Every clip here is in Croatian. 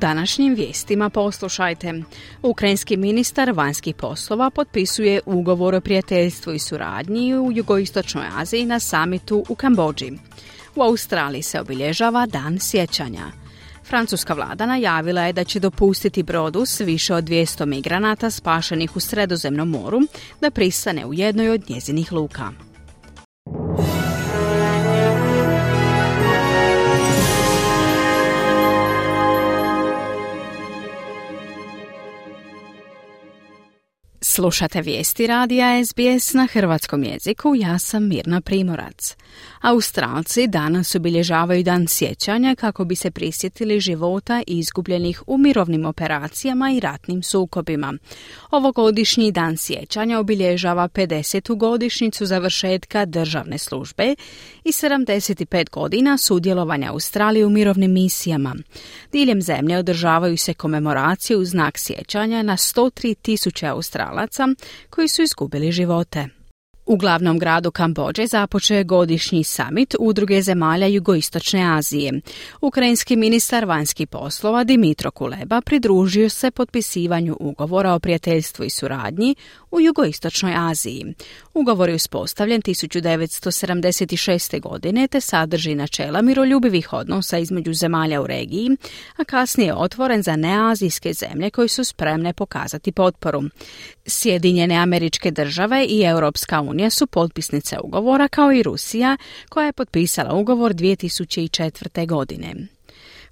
Današnjim vijestima poslušajte. Ukrajinski ministar vanjskih poslova potpisuje ugovor o prijateljstvu i suradnji u jugoistočnoj Aziji na samitu u Kambođi. U Australiji se obilježava Dan sjećanja. Francuska vlada najavila je da će dopustiti brodu s više od 200 migranata spašenih u Sredozemnom moru da pristane u jednoj od njezinih luka. Slušate vijesti radija SBS na hrvatskom jeziku, ja sam Mirna Primorac. Australci danas obilježavaju dan sjećanja kako bi se prisjetili života izgubljenih u mirovnim operacijama i ratnim sukobima. Ovogodišnji dan sjećanja obilježava 50. godišnjicu završetka državne službe i 75 godina sudjelovanja Australije u mirovnim misijama. Diljem zemlje održavaju se komemoracije u znak sjećanja na 103 tisuće Australaca koji su izgubili živote. U glavnom gradu Kambođe započeo je godišnji summit Udruge zemalja Jugoistočne Azije. Ukrajinski ministar vanjskih poslova Dimitro Kuleba pridružio se potpisivanju ugovora o prijateljstvu i suradnji u Jugoistočnoj Aziji. Ugovor je uspostavljen 1976. godine te sadrži načela miroljubivih odnosa između zemalja u regiji, a kasnije je otvoren za neazijske zemlje koje su spremne pokazati potporu. Sjedinjene američke države i Europska unija su potpisnice ugovora kao i Rusija koja je potpisala ugovor 2004. godine.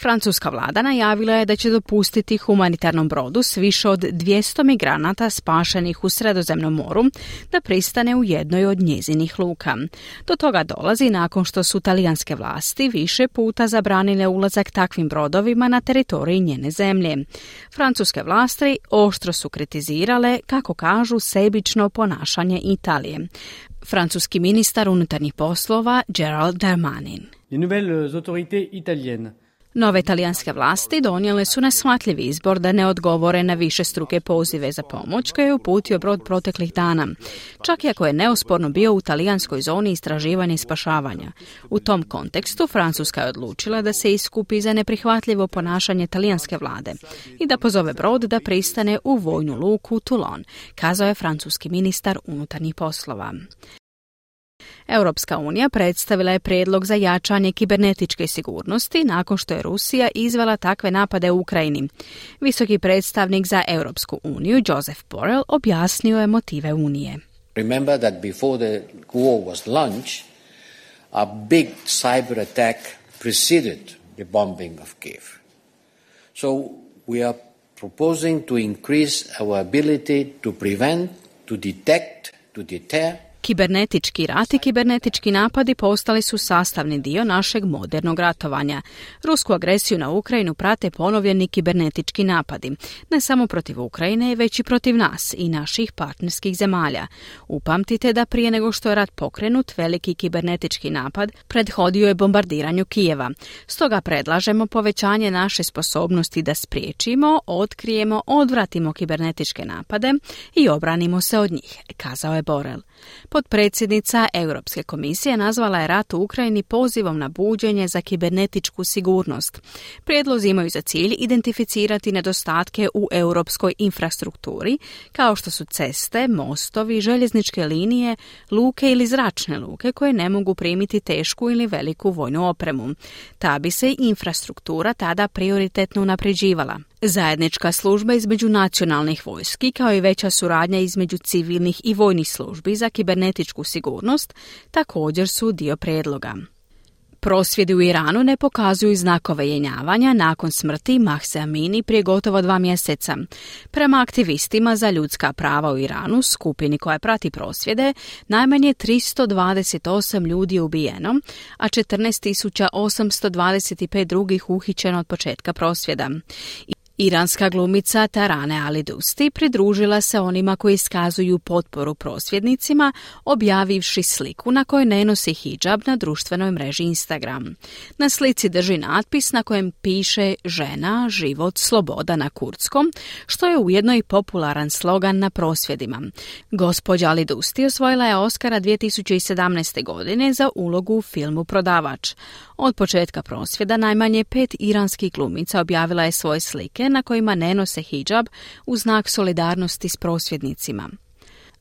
Francuska vlada najavila je da će dopustiti humanitarnom brodu s više od 200 migranata spašenih u Sredozemnom moru da pristane u jednoj od njezinih luka. Do toga dolazi nakon što su talijanske vlasti više puta zabranile ulazak takvim brodovima na teritoriji njene zemlje. Francuske vlasti oštro su kritizirale, kako kažu, sebično ponašanje Italije. Francuski ministar unutarnjih poslova Gerald Darmanin. Les nouvelles autorités italiennes Nove talijanske vlasti donijele su neshvatljivi izbor da ne odgovore na više struke pozive za pomoć koje je uputio brod proteklih dana, čak i ako je neosporno bio u talijanskoj zoni istraživanja i spašavanja. U tom kontekstu Francuska je odlučila da se iskupi za neprihvatljivo ponašanje talijanske vlade i da pozove brod da pristane u vojnu luku Toulon, kazao je francuski ministar unutarnjih poslova. Europska unija predstavila je prijedlog za jačanje kibernetičke sigurnosti nakon što je Rusija izvela takve napade u Ukrajini. Visoki predstavnik za Europsku uniju, Joseph Borrell, objasnio je motive Unije. Remember that before the war was launched, a big cyber attack preceded the bombing of Kiev. So we are proposing to increase our ability to prevent, to detect, to deter Kibernetički rat i kibernetički napadi postali su sastavni dio našeg modernog ratovanja. Rusku agresiju na Ukrajinu prate ponovljeni kibernetički napadi, ne samo protiv Ukrajine, već i protiv nas i naših partnerskih zemalja. Upamtite da prije nego što je rat pokrenut, veliki kibernetički napad prethodio je bombardiranju Kijeva. Stoga predlažemo povećanje naše sposobnosti da spriječimo, otkrijemo, odvratimo kibernetičke napade i obranimo se od njih, kazao je Borel. Potpredsjednica Europske komisije nazvala je rat u Ukrajini pozivom na buđenje za kibernetičku sigurnost. Prijedlozi imaju za cilj identificirati nedostatke u europskoj infrastrukturi, kao što su ceste, mostovi, željezničke linije, luke ili zračne luke koje ne mogu primiti tešku ili veliku vojnu opremu. Ta bi se infrastruktura tada prioritetno unapređivala. Zajednička služba između nacionalnih vojski kao i veća suradnja između civilnih i vojnih službi za kibernetičku sigurnost također su dio predloga. Prosvjedi u Iranu ne pokazuju znakove jenjavanja nakon smrti Mahse Amini prije gotovo dva mjeseca. Prema aktivistima za ljudska prava u Iranu, skupini koja prati prosvjede, najmanje 328 ljudi je ubijeno, a 14.825 drugih uhićeno od početka prosvjeda. Iranska glumica Tarane Ali Dusti pridružila se onima koji iskazuju potporu prosvjednicima objavivši sliku na kojoj ne nosi hijab na društvenoj mreži Instagram. Na slici drži natpis na kojem piše žena, život, sloboda na kurdskom, što je ujedno i popularan slogan na prosvjedima. Gospođa Ali Dusti osvojila je Oscara 2017. godine za ulogu u filmu Prodavač. Od početka prosvjeda najmanje pet iranskih glumica objavila je svoje slike na kojima ne nose hijab u znak solidarnosti s prosvjednicima.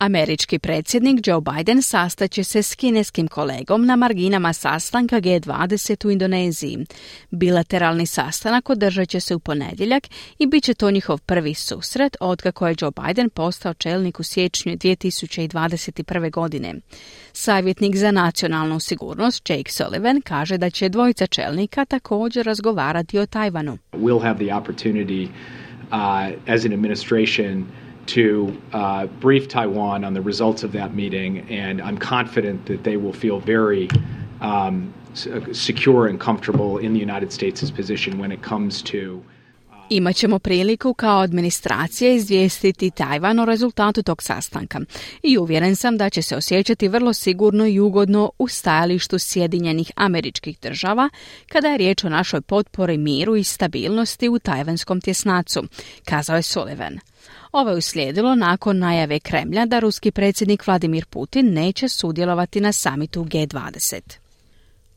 Američki predsjednik Joe Biden sastaće se s kineskim kolegom na marginama sastanka G20 u Indoneziji. Bilateralni sastanak održat će se u ponedjeljak i bit će to njihov prvi susret otkako je Joe Biden postao čelnik u siječnju 2021. godine. Savjetnik za nacionalnu sigurnost Jake Sullivan kaže da će dvojica čelnika također razgovarati o Tajvanu. We'll have the opportunity uh, as an administration to uh, brief Taiwan on the results of that meeting, and I'm confident that they will feel very um, secure and comfortable in the United States' position when it comes to. Imaćemo priliku kao administracija izvijestiti Tajvan o rezultatu tog sastanka i uvjeren sam da će se osjećati vrlo sigurno i ugodno u stajalištu Sjedinjenih američkih država kada je riječ o našoj potpori miru i stabilnosti u tajvanskom tjesnacu, kazao je Sullivan. Ovo je uslijedilo nakon najave Kremlja da ruski predsjednik Vladimir Putin neće sudjelovati na samitu G20.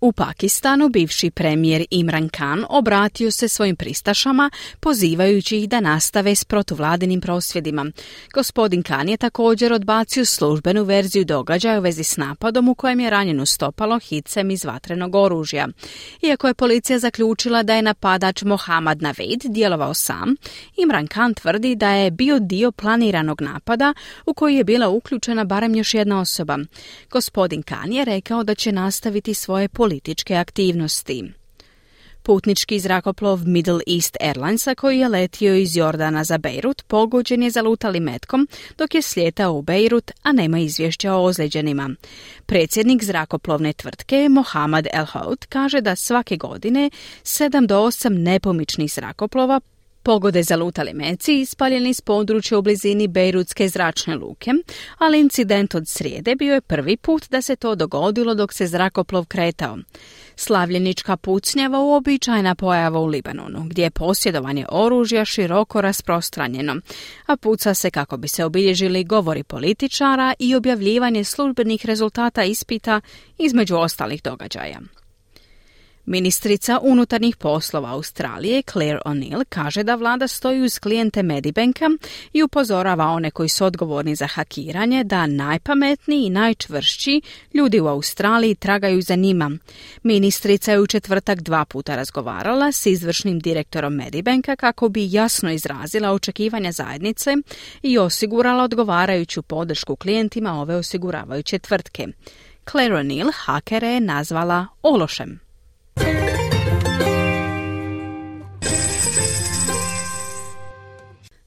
U Pakistanu bivši premijer Imran Khan obratio se svojim pristašama pozivajući ih da nastave s protuvladinim prosvjedima. Gospodin Khan je također odbacio službenu verziju događaja u vezi s napadom u kojem je ranjeno stopalo hicem iz vatrenog oružja. Iako je policija zaključila da je napadač Mohammad Navid djelovao sam, Imran Khan tvrdi da je bio dio planiranog napada u koji je bila uključena barem još jedna osoba. Gospodin Khan je rekao da će nastaviti svoje političke aktivnosti. Putnički zrakoplov Middle East Airlinesa koji je letio iz Jordana za Beirut pogođen je zalutali metkom dok je slijetao u Beirut, a nema izvješća o ozlijeđenima. Predsjednik zrakoplovne tvrtke Mohamed El Hout kaže da svake godine 7 do 8 nepomičnih zrakoplova Pogode zalutali meci ispaljeni s područja u blizini Bejrutske zračne luke, ali incident od srijede bio je prvi put da se to dogodilo dok se zrakoplov kretao. Slavljenička pucnjava uobičajena pojava u Libanonu, gdje je posjedovanje oružja široko rasprostranjeno, a puca se kako bi se obilježili govori političara i objavljivanje službenih rezultata ispita između ostalih događaja. Ministrica unutarnjih poslova Australije Claire O'Neill kaže da vlada stoji uz klijente Medibanka i upozorava one koji su odgovorni za hakiranje da najpametniji i najčvršći ljudi u Australiji tragaju za njima. Ministrica je u četvrtak dva puta razgovarala s izvršnim direktorom Medibanka kako bi jasno izrazila očekivanja zajednice i osigurala odgovarajuću podršku klijentima ove osiguravajuće tvrtke. Claire O'Neill hakere je nazvala ološem.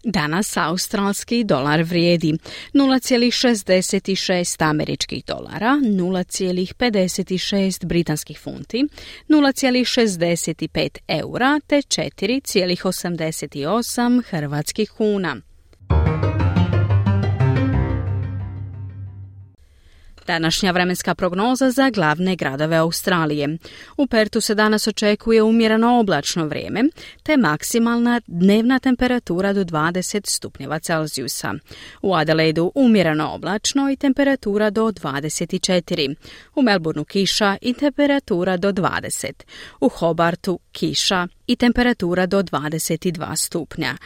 Danas australski dolar vrijedi 0,66 američkih dolara, 0,56 britanskih funti, 0,65 eura te 4,88 hrvatskih kuna. Današnja vremenska prognoza za glavne gradove Australije. U Pertu se danas očekuje umjereno oblačno vrijeme, te maksimalna dnevna temperatura do 20 stupnjeva Celzijusa. U Adelaidu umjereno oblačno i temperatura do 24. U Melbourneu kiša i temperatura do 20. U Hobartu kiša i temperatura do 22 stupnja.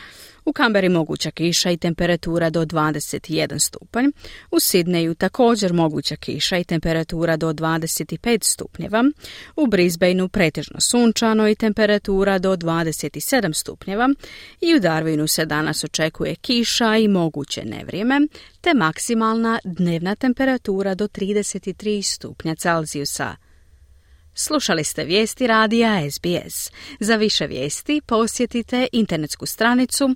U Kamberi moguća kiša i temperatura do 21 stupanj. U Sidneju također moguća kiša i temperatura do 25 stupnjeva. U Brisbaneu pretežno sunčano i temperatura do 27 stupnjeva. I u Darwinu se danas očekuje kiša i moguće nevrijeme, te maksimalna dnevna temperatura do 33 stupnja Celzijusa. Slušali ste vijesti radija SBS. Za više vijesti posjetite internetsku stranicu